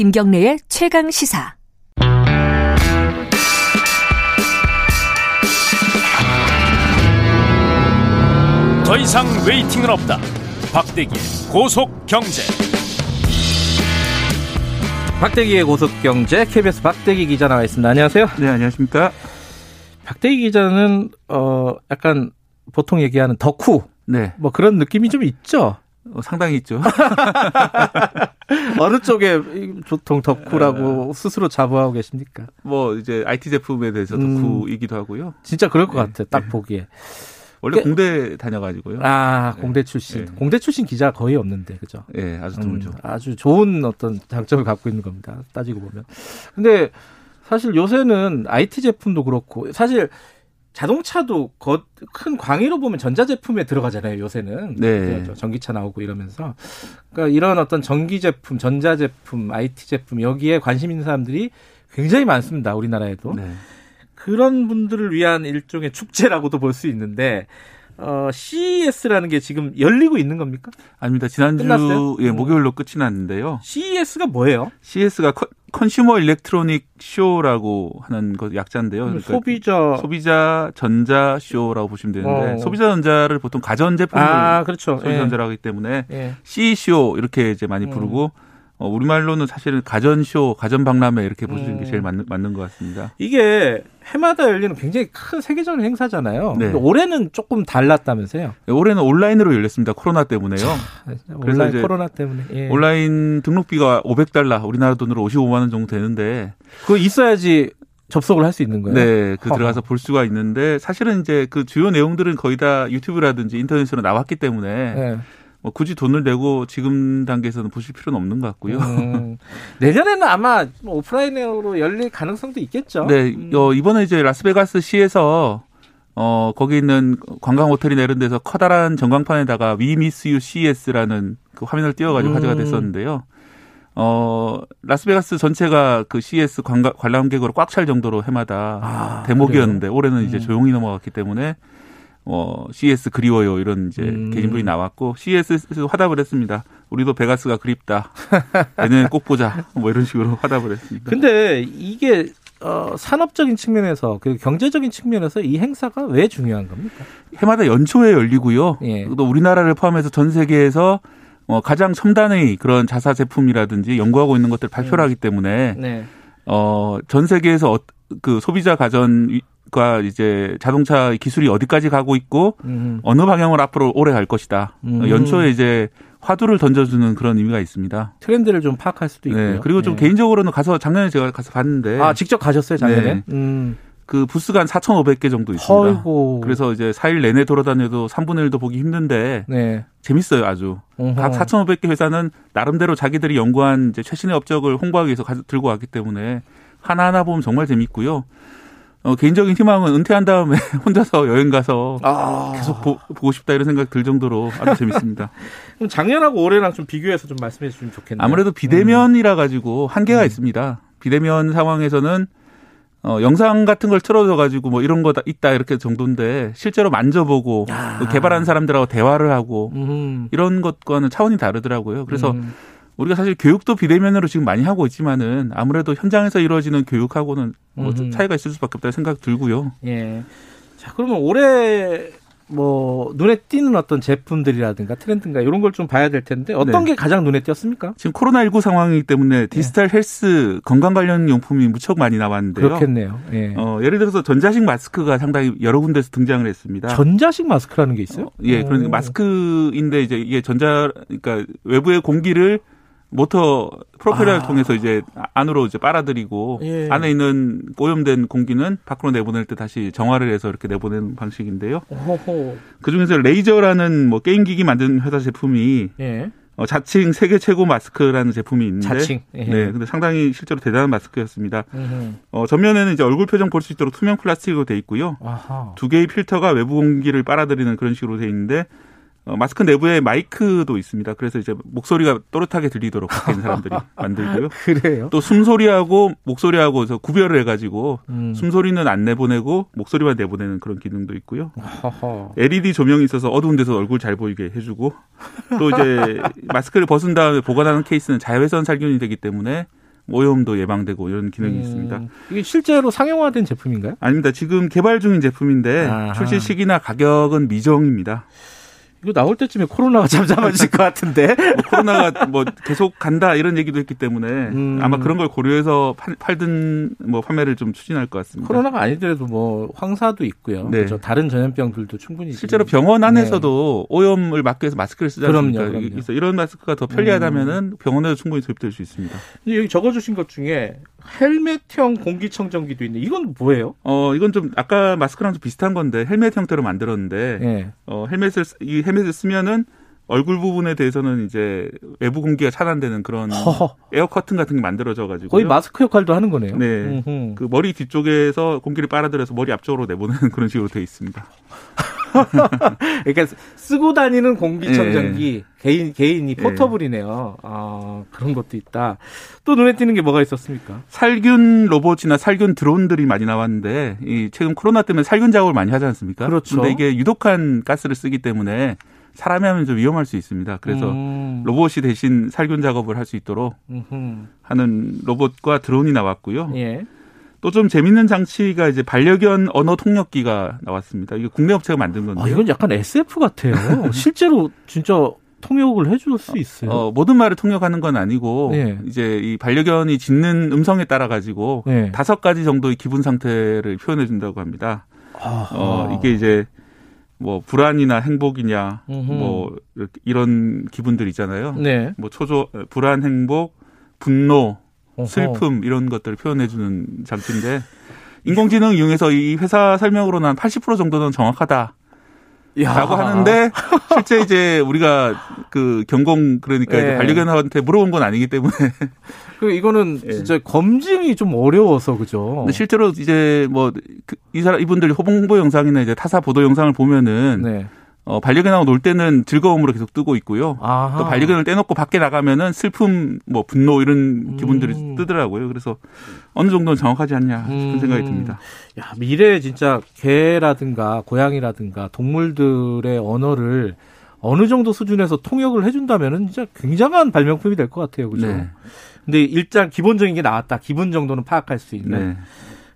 김경래의 최강 시사. 더 이상 웨이팅은 없다. 박대기의 고속 경제. 박대기의 고속 경제 KBS 박대기 기자 나와 있습니다. 안녕하세요. 네, 안녕하십니까. 박대기 기자는 어 약간 보통 얘기하는 덕후 네, 뭐 그런 느낌이 좀 있죠. 어, 상당히 있죠. 어느 쪽에 보통 덕후라고 스스로 자부하고 계십니까? 뭐 이제 IT 제품에 대해서 음. 덕후이기도 하고요. 진짜 그럴 것 네. 같아. 딱 보기에. 원래 그- 공대 다녀가지고요. 아 공대 출신. 네. 공대 출신 기자 거의 없는데 그죠? 예, 아주 음, 드물죠. 아주 좋은 어떤 장점을 갖고 있는 겁니다. 따지고 보면. 근데 사실 요새는 IT 제품도 그렇고 사실 자동차도 거- 큰 광의로 보면 전자제품에 들어가잖아요, 요새는. 네. 전기차 나오고 이러면서. 그러니까 이런 어떤 전기 제품, 전자 제품, IT 제품 여기에 관심 있는 사람들이 굉장히 많습니다, 우리나라에도. 네. 그런 분들을 위한 일종의 축제라고도 볼 수 있는데 어, CES라는 게 지금 열리고 있는 겁니까? 아닙니다. 지난주 끝났어요? 예, 음. 목요일로 끝이 났는데요. CES가 뭐예요? CS가 컨, 컨슈머 일렉트로닉 쇼라고 하는 것 약자인데요. 그러니까 소비자 소비자 전자 쇼라고 보시면 되는데 어. 소비자 전자를 보통 가전 제품을 아 그렇죠. 소비자 예. 전자라고 하기 때문에 예. CE쇼 이렇게 이제 많이 음. 부르고 어, 우리말로는 사실은 가전쇼, 가전박람회 이렇게 보시는 게 음. 제일 맞는, 맞는 것 같습니다. 이게 해마다 열리는 굉장히 큰 세계적인 행사잖아요. 네. 올해는 조금 달랐다면서요? 네, 올해는 온라인으로 열렸습니다. 코로나 때문에요. 온라인 이제 코로나 때문에. 예. 온라인 등록비가 500달러, 우리나라 돈으로 55만 원 정도 되는데, 그거 있어야지 접속을 할 수 있는 거예요. 네, 그 허허. 들어가서 볼 수가 있는데, 사실은 이제 그 주요 내용들은 거의 다 유튜브라든지 인터넷으로 나왔기 때문에, 예. 뭐 굳이 돈을 내고 지금 단계에서는 보실 필요는 없는 것 같고요. 음, 내년에는 아마 뭐 오프라인으로 열릴 가능성도 있겠죠. 네, 음. 어, 이번에 이제 라스베가스 시에서 어, 거기 있는 관광 호텔이나 이런 데서 커다란 전광판에다가 We Miss You CES라는 그 화면을 띄워가지고 음. 화제가 됐었는데요. 어, 라스베가스 전체가 그 CES 관광, 관람객으로 꽉 찰 정도로 해마다 아, 대목이었는데 올해는 이제 음. 조용히 넘어갔기 때문에 어, CES 그리워요 이런 이제 음. 게시물이 나왔고 CES에서 화답을 했습니다. 우리도 베가스가 그립다. 내년에 꼭 보자. 뭐 이런 식으로 화답을 했습니다. 근데 이게 어, 산업적인 측면에서 그리고 경제적인 측면에서 이 행사가 왜 중요한 겁니까? 해마다 연초에 열리고요. 예. 또 우리나라를 포함해서 전 세계에서 어, 가장 첨단의 그런 자사 제품이라든지 연구하고 있는 것들을 발표를 하기 때문에 네. 어, 전 세계에서 어, 그 소비자 가전 과 이제 자동차 기술이 어디까지 가고 있고 음. 어느 방향으로 앞으로 오래 갈 것이다. 음. 어, 연초에 이제 화두를 던져주는 그런 의미가 있습니다. 트렌드를 좀 파악할 수도 있고요. 네. 그리고 좀 네. 개인적으로는 가서 작년에 제가 가서 봤는데 아 직접 가셨어요 작년에? 네. 음. 그 부스가 한 4,500개 정도 있습니다. 헐고. 그래서 이제 4일 내내 돌아다녀도 3분의 1도 보기 힘든데 네. 재밌어요, 아주. 어허. 각 4,500개 회사는 나름대로 자기들이 연구한 이제 최신의 업적을 홍보하기 위해서 가- 들고 왔기 때문에 하나하나 보면 정말 재밌고요. 어, 개인적인 희망은 은퇴한 다음에 혼자서 여행 가서 아. 계속 보, 고 싶다 이런 생각 들 정도로 아주 재밌습니다. 그럼 작년하고 올해랑 좀 비교해서 좀 말씀해 주시면 좋겠네요. 아무래도 비대면이라 가지고 한계가 있습니다. 비대면 상황에서는 어, 영상 같은 걸 틀어줘 가지고 뭐 이런 거 다 있다 이렇게 정도인데 실제로 만져보고 아. 그 개발한 사람들하고 대화를 하고 음. 이런 것과는 차원이 다르더라고요. 그래서 음. 우리가 사실 교육도 비대면으로 지금 많이 하고 있지만은 아무래도 현장에서 이루어지는 교육하고는 뭐 음흠. 차이가 있을 수밖에 없다는 생각 들고요. 예. 자, 그러면 올해 뭐 눈에 띄는 어떤 제품들이라든가 트렌드인가 이런 걸 좀 봐야 될 텐데 어떤 네. 게 가장 눈에 띄었습니까? 지금 코로나 19 상황이기 때문에 디지털 헬스 건강 관련 용품이 무척 많이 나왔는데요. 그렇겠네요. 예. 어, 예를 들어서 전자식 마스크가 상당히 여러 군데서 등장을 했습니다. 전자식 마스크라는 게 있어요? 어, 예, 그러니까 오. 마스크인데 이제 이게 전자 그러니까 외부의 공기를 모터 프로펠러를 아. 통해서 이제 안으로 이제 빨아들이고 예. 안에 있는 오염된 공기는 밖으로 내보낼 때 다시 정화를 해서 이렇게 내보내는 방식인데요. 호호. 그 중에서 레이저라는 뭐 게임 기기 만드는 회사 제품이 예. 어, 자칭 세계 최고 마스크라는 제품이 있는데 자칭. 예. 네, 근데 상당히 실제로 대단한 마스크였습니다. 음흠. 어, 전면에는 이제 얼굴 표정 볼 수 있도록 투명 플라스틱으로 돼 있고요. 아하. 두 개의 필터가 외부 공기를 빨아들이는 그런 식으로 돼 있는데 어, 마스크 내부에 마이크도 있습니다. 그래서 이제 목소리가 또렷하게 들리도록 밖에 사람들이 만들고요. 그래요? 또 숨소리하고 목소리하고 서 구별을 해가지고 음. 숨소리는 안 내보내고 목소리만 내보내는 그런 기능도 있고요. 허허. LED 조명이 있어서 어두운 데서 얼굴 잘 보이게 해주고 또 이제 마스크를 벗은 다음에 보관하는 케이스는 자외선 살균이 되기 때문에 오염도 예방되고 이런 기능이 음, 있습니다. 이게 실제로 상용화된 제품인가요? 아닙니다. 지금 개발 중인 제품인데 아하. 출시 시기나 가격은 미정입니다. 이거 나올 때쯤에 코로나가 잠잠해질 것 같은데. 뭐 코로나가 뭐 계속 간다 이런 얘기도 했기 때문에 음. 아마 그런 걸 고려해서 팔, 팔든 뭐 판매를 좀 추진할 것 같습니다. 코로나가 아니더라도 뭐 황사도 있고요. 네. 그렇죠. 다른 전염병들도 충분히 실제로 병원 안에서도 오염을 막기 위해서 마스크를 쓰지 네. 그럼요, 않습니까? 그럼요. 음. 이런 마스크가 더 편리하다면은 병원에도 충분히 도입될 수 있습니다. 여기 적어주신 것 중에 헬멧형 공기청정기도 있네. 이건 뭐예요? 어 이건 좀 아까 마스크랑 좀 비슷한 건데 헬멧 형태로 만들었는데 예. 어 헬멧을 쓰- 이 헬멧을 쓰면은 얼굴 부분에 대해서는 이제 외부 공기가 차단되는 그런 허허. 에어 커튼 같은 게 만들어져 가지고 거의 마스크 역할도 하는 거네요. 네. 음흠. 그 머리 뒤쪽에서 공기를 빨아들여서 머리 앞쪽으로 내보내는 그런 식으로 되어 있습니다. 그러니까 쓰고 다니는 공기청정기 개인 개인이 예. 포터블이네요. 아 그런 것도 있다. 또 눈에 띄는 게 뭐가 있었습니까? 살균 로봇이나 살균 드론들이 많이 나왔는데 이 최근 코로나 때문에 살균 작업을 많이 하지 않습니까? 그렇죠. 근데 이게 유독한 가스를 쓰기 때문에 사람이 하면 좀 위험할 수 있습니다. 그래서 음. 로봇이 대신 살균 작업을 할 수 있도록 음흠. 하는 로봇과 드론이 나왔고요. 예. 또 좀 재밌는 장치가 이제 반려견 언어 통역기가 나왔습니다. 이게 국내 업체가 만든 건데요. 아 이건 약간 SF 같아요. 실제로 진짜 통역을 해줄 수 있어요. 어, 모든 말을 통역하는 건 아니고 네. 이제 이 반려견이 짖는 음성에 따라 가지고 네. 다섯 가지 정도의 기분 상태를 표현해 준다고 합니다. 아하. 어, 이게 이제 뭐 불안이나 행복이냐 음흠. 뭐 이런 기분들 있잖아요. 네. 뭐 초조 불안, 행복, 분노. 슬픔 이런 것들을 표현해 주는 장치인데 인공지능 이용해서 이 회사 설명으로는 한 80% 정도는 정확하다. 야. 라고 하는데 실제 이제 우리가 그 경공 그러니까 이제 네. 반려견한테 물어본 건 아니기 때문에 그 이거는 예. 진짜 검증이 좀 어려워서 그죠. 실제로 이제 뭐이 사람 이분들 홍보 영상이나 이제 타사 보도 영상을 보면은 네. 어 반려견하고 놀 때는 즐거움으로 계속 뜨고 있고요. 아하. 또 반려견을 떼놓고 밖에 나가면은 슬픔, 뭐 분노 이런 기분들이 음. 뜨더라고요. 그래서 어느 정도는 정확하지 않냐 싶은 음. 생각이 듭니다. 야, 미래에 진짜 개라든가 고양이라든가 동물들의 언어를 어느 정도 수준에서 통역을 해준다면은 진짜 굉장한 발명품이 될 것 같아요. 그죠? 네. 근데 일단 기본적인 게 나왔다. 기본 정도는 파악할 수 있는. 네.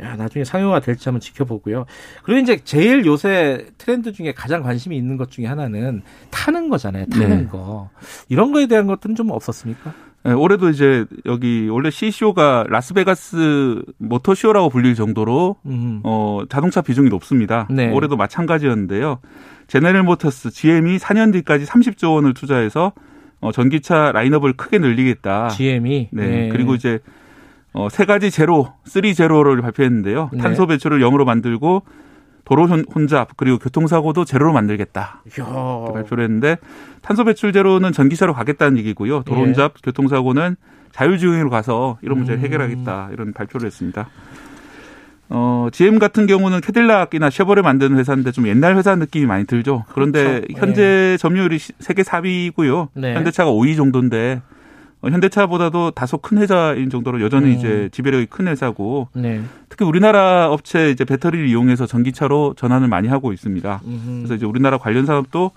야, 나중에 상용화 될지 한번 지켜보고요. 그리고 이제 제일 요새 트렌드 중에 가장 관심이 있는 것 중에 하나는 타는 거잖아요. 타는 네. 거. 이런 거에 대한 것들은 좀 없었습니까? 네, 올해도 이제 여기 원래 CE쇼가 라스베가스 모터쇼라고 불릴 정도로 음. 어, 자동차 비중이 높습니다. 네. 올해도 마찬가지였는데요. 제네럴 모터스 GM이 4년 뒤까지 30조 원을 투자해서 어, 전기차 라인업을 크게 늘리겠다. GM이. 네. 그리고 이제 어, 세 가지 제로, three zero를 발표했는데요. 네. 탄소 배출을 0으로 만들고 도로 혼- 혼잡 그리고 교통사고도 제로로 만들겠다. 발표를 했는데 탄소 배출 제로는 전기차로 가겠다는 얘기고요. 도로 예. 혼잡, 교통사고는 자율주행으로 가서 이런 문제를 음. 해결하겠다. 이런 발표를 했습니다. 어, GM 같은 경우는 캐딜락이나 쉐보레 만드는 회사인데 좀 옛날 회사 느낌이 많이 들죠. 그런데 그렇죠. 현재 점유율이 시- 세계 4위고요. 네. 현대차가 5위 정도인데 어, 현대차보다도 다소 큰 회사인 정도로 여전히 음. 이제 지배력이 큰 회사고 네. 특히 우리나라 업체 이제 배터리를 이용해서 전기차로 전환을 많이 하고 있습니다. 음흠. 그래서 이제 우리나라 관련 산업도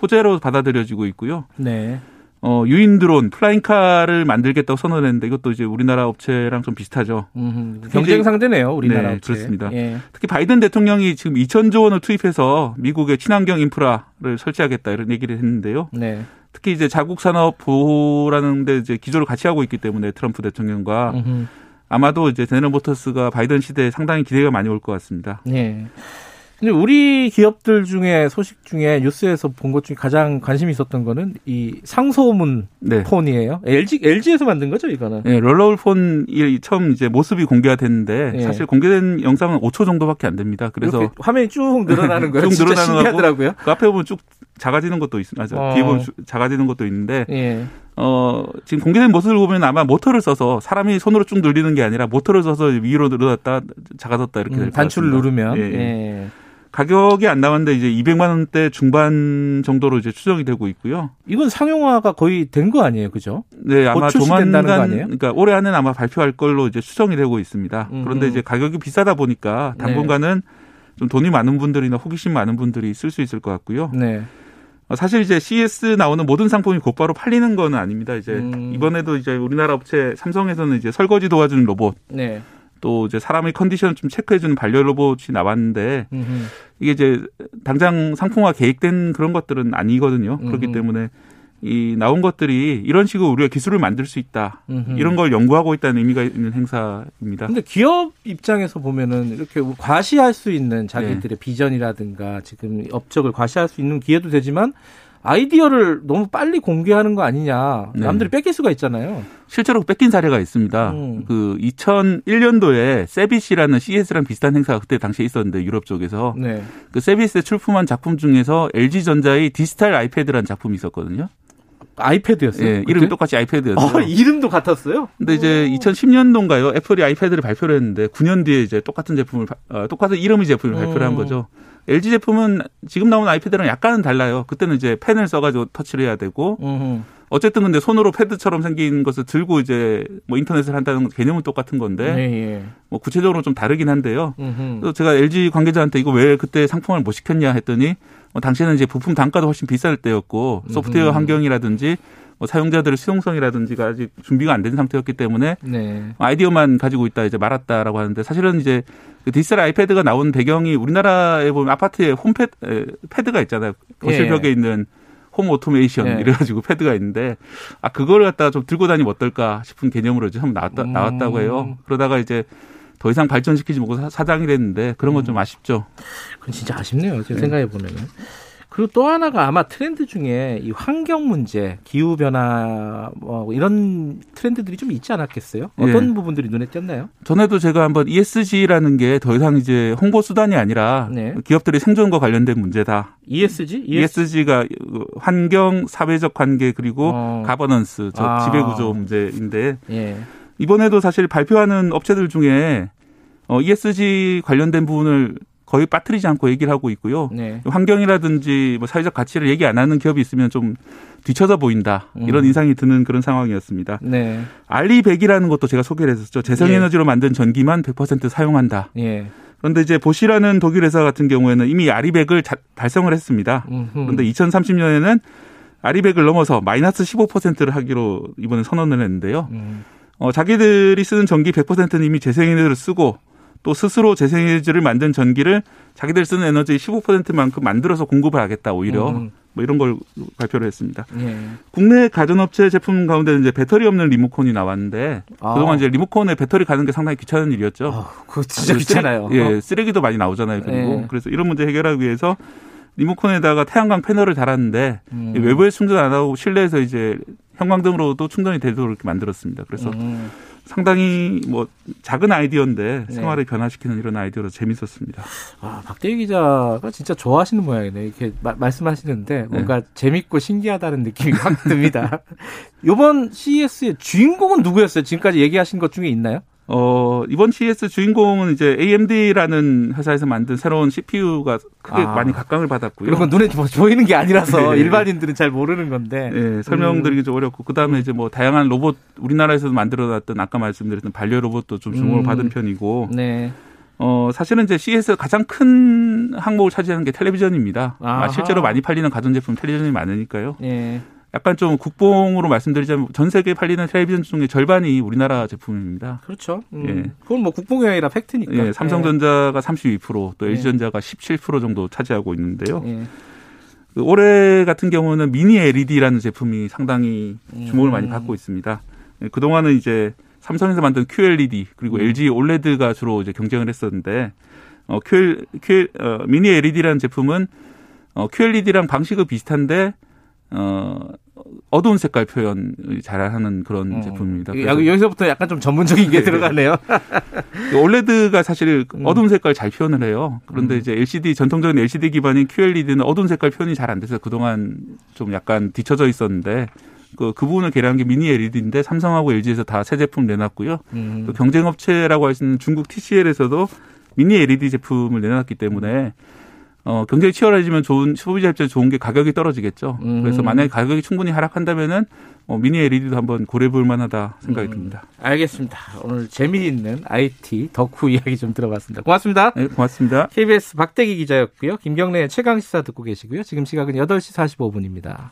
호재로 받아들여지고 있고요. 네. 어, 유인 드론, 플라잉카를 만들겠다고 선언했는데 이것도 이제 우리나라 업체랑 좀 비슷하죠. 음흠. 경쟁 상대네요, 우리나라 네, 업체. 그렇습니다. 예. 특히 바이든 대통령이 지금 2천조 원을 투입해서 미국의 친환경 인프라를 설치하겠다 이런 얘기를 했는데요. 네. 특히 이제 자국 산업 보호라는 데 이제 기조를 같이 하고 있기 때문에 트럼프 대통령과 음흠. 아마도 이제 제너럴 모터스가 바이든 시대에 상당히 기대가 많이 올 것 같습니다. 예. 근데 우리 기업들 중에 소식 중에 뉴스에서 본 것 중에 가장 관심이 있었던 거는 이 상소문 네. 폰이에요. LG LG에서 만든 거죠, 이거는. 네, 롤러울 폰이 처음 이제 모습이 공개가 됐는데 예. 사실 공개된 영상은 5초 정도밖에 안 됩니다. 그래서 화면이 쭉 늘어나는 거예요. 쭉 늘어나는. 신기하더라고요. 그 앞에 보면 쭉 작아지는 것도 있습니다. 어. 뒤에 보면 쭉 작아지는 것도 있는데 예. 어, 지금 공개된 모습을 보면 아마 모터를 써서 사람이 손으로 쭉 늘리는 게 아니라 모터를 써서 위로 늘어났다 작아졌다 이렇게 음, 될것 단추를 같습니다. 누르면. 예, 예. 예. 가격이 안 나왔는데 이제 200만 원대 중반 정도로 이제 추정이 되고 있고요. 이건 상용화가 거의 된 거 아니에요, 그죠? 네, 아마 조만간? 그러니까 올해 안에는 아마 발표할 걸로 이제 추정이 되고 있습니다. 음. 그런데 이제 가격이 비싸다 보니까 네. 당분간은 좀 돈이 많은 분들이나 호기심 많은 분들이 쓸 수 있을 것 같고요. 네. 어, 사실 이제 CS 나오는 모든 상품이 곧바로 팔리는 건 아닙니다. 이제 음. 이번에도 이제 우리나라 업체 삼성에서는 이제 설거지 도와주는 로봇 네. 또 이제 사람의 컨디션을 좀 체크해주는 반려 로봇이 나왔는데 음흠. 이게 이제 당장 상품화 계획된 그런 것들은 아니거든요. 그렇기 음흠. 때문에 이 나온 것들이 이런 식으로 우리가 기술을 만들 수 있다. 음흠. 이런 걸 연구하고 있다는 의미가 있는 행사입니다. 근데 기업 입장에서 보면은 이렇게 과시할 수 있는 네. 자기들의 비전이라든가 지금 업적을 과시할 수 있는 기회도 되지만 아이디어를 너무 빨리 공개하는 거 아니냐. 네. 남들이 뺏길 수가 있잖아요. 실제로 뺏긴 사례가 있습니다. 음. 그 2001년도에 세비시라는 CS랑 비슷한 행사가 그때 당시에 있었는데 유럽 쪽에서 네. 그 세비스에 출품한 작품 중에서 LG전자의 디지털 아이패드라는 작품이 있었거든요. 아이패드였어요. 예, 이름이 똑같이 아이패드였어요. 아, 이름도 같았어요? 근데 이제 2010년도인가요? 애플이 아이패드를 발표를 했는데 9년 뒤에 이제 똑같은 제품을 바- 어, 똑같은 이름의 제품을 발표를 한 음. 거죠. LG 제품은 지금 나오는 아이패드랑 약간은 달라요. 그때는 이제 펜을 써가지고 터치를 해야 되고. 어쨌든 근데 손으로 패드처럼 생긴 것을 들고 이제 뭐 인터넷을 한다는 개념은 똑같은 건데 네, 예. 뭐 구체적으로 좀 다르긴 한데요. 음흠. 또 제가 LG 관계자한테 이거 왜 그때 상품을 못 시켰냐 했더니 뭐 당시에는 이제 부품 단가도 훨씬 비쌀 때였고 소프트웨어 음흠. 환경이라든지 뭐 사용자들의 수용성이라든지가 아직 준비가 안 된 상태였기 때문에 네. 아이디어만 가지고 있다 이제 말았다라고 하는데 사실은 이제 그 디지털 아이패드가 나온 배경이 우리나라에 보면 아파트에 홈패드 에, 패드가 있잖아요. 거실 예. 벽에 있는 홈 오토메이션 예. 이래가지고 패드가 있는데 아 그걸 갖다가 좀 들고 다니면 어떨까 싶은 개념으로 이제 한번 나왔다, 음. 나왔다고 해요. 그러다가 이제 더 이상 발전시키지 못하고 사- 사장이 됐는데 그런 음. 건좀 아쉽죠. 그건 진짜 아쉽네요. 지금 생각해 보면은. 그리고 또 하나가 아마 트렌드 중에 이 환경 문제, 기후 변화 뭐 이런 트렌드들이 좀 있지 않았겠어요? 어떤 예. 부분들이 눈에 띄었나요? 전에도 제가 한번 ESG라는 게 더 이상 이제 홍보 수단이 아니라 네. 기업들의 생존과 관련된 문제다. ESG? ESG가 환경, 사회적 관계 그리고 어. 가버넌스, 저 아. 지배 구조 문제인데 예. 이번에도 사실 발표하는 업체들 중에 어, ESG 관련된 부분을 거의 빠뜨리지 않고 얘기를 하고 있고요. 네. 환경이라든지 뭐 사회적 가치를 얘기 안 하는 기업이 있으면 좀 뒤쳐져 보인다. 이런 음. 인상이 드는 그런 상황이었습니다. 네. 알리백이라는 것도 제가 소개를 했었죠. 재생에너지로 만든 전기만 100% 사용한다. 예. 그런데 이제 보시라는 독일 회사 같은 경우에는 이미 아리백을 자- 달성을 했습니다. 음흠. 그런데 2030년에는 아리백을 넘어서 마이너스 15%를 하기로 이번에 선언을 했는데요. 음. 어, 자기들이 쓰는 전기 100%는 이미 재생에너지를 쓰고 또 스스로 재생에너지를 만든 전기를 자기들 쓰는 에너지 15%만큼 만들어서 공급을 하겠다 오히려 음. 뭐 이런 걸 발표를 했습니다. 예. 국내 가전업체 제품 가운데는 이제 배터리 없는 리모컨이 나왔는데 아. 그동안 이제 리모컨에 배터리 가는 게 상당히 귀찮은 일이었죠. 아, 그거 진짜 그 귀찮아요. 쓰레기, 예, 쓰레기도 많이 나오잖아요. 그리고 예. 그래서 이런 문제 해결하기 위해서 리모컨에다가 태양광 패널을 달았는데 음. 외부에 충전 안 하고 실내에서 이제 형광등으로도 충전이 되도록 이렇게 만들었습니다. 그래서 음. 상당히 뭐 작은 아이디어인데 네. 생활을 변화시키는 이런 아이디어로 재밌었습니다. 아, 박대기 기자가 진짜 좋아하시는 모양이네. 이렇게 마- 말씀하시는데 뭔가 재밌고 신기하다는 느낌이 확 듭니다. 이번 CES의 주인공은 누구였어요? 지금까지 얘기하신 것 중에 있나요? 어, 이번 CES 주인공은 이제 AMD라는 회사에서 만든 새로운 CPU가 크게 아. 많이 각광을 받았고요. 그런 건 눈에 뭐 보이는 게 아니라서 네. 일반인들은 잘 모르는 건데. 예, 설명드리기 좀 어렵고 그 다음에 이제 뭐 다양한 로봇 우리나라에서도 만들어 놨던 아까 말씀드렸던 반려 로봇도 좀 주목을 음. 받은 편이고 네. 어 사실은 이제 CES 가장 큰 항목을 차지하는 게 텔레비전입니다. 아하. 아, 실제로 많이 팔리는 가전제품 텔레비전이 많으니까요. 예. 약간 좀 국뽕으로 말씀드리자면 전 세계에 팔리는 텔레비전 중에 절반이 우리나라 제품입니다. 그렇죠. 음. 예. 그건 뭐 국뽕이 아니라 팩트니까. 예, 삼성전자가 32%, 또 예. LG전자가 17% 정도 차지하고 있는데요. 예. 예. 그 올해 같은 경우는 미니 LED라는 제품이 상당히 주목을 음. 많이 받고 있습니다. 예, 그동안은 이제 삼성에서 만든 QLED 그리고 음. LG OLED가 주로 이제 경쟁을 했었는데 어, QL, QL, 어, 미니 LED라는 제품은 어, QLED랑 방식은 비슷한데 어, 어두운 색깔 표현을 잘하는 그런 음. 제품입니다. 여- 여기서부터 약간 좀 전문적인 게 네. 들어가네요. 그 OLED가 사실 음. 어두운 색깔 잘 표현을 해요. 그런데 이제 LCD 전통적인 LCD 기반인 QLED는 어두운 색깔 표현이 잘 안 돼서 그동안 좀 약간 뒤쳐져 있었는데 그, 그 부분을 개량한 게 미니 LED인데 삼성하고 LG에서 다 새 제품 내놨고요. 음. 또 경쟁 업체라고 할 수 있는 중국 TCL에서도 미니 LED 제품을 내놨기 때문에 어, 경쟁이 치열해지면 좋은 소비자 입장에 좋은 게 가격이 떨어지겠죠. 음. 그래서 만약에 가격이 충분히 하락한다면은 어, 미니 LED도 한번 고려해 볼 만하다 생각이 음. 듭니다. 알겠습니다. 오늘 재미있는 IT 덕후 이야기 좀 들어봤습니다. 고맙습니다. 네, 고맙습니다. KBS 박대기 기자였고요. 김경래의 최강 시사 듣고 계시고요. 지금 시각은 8시 45분입니다.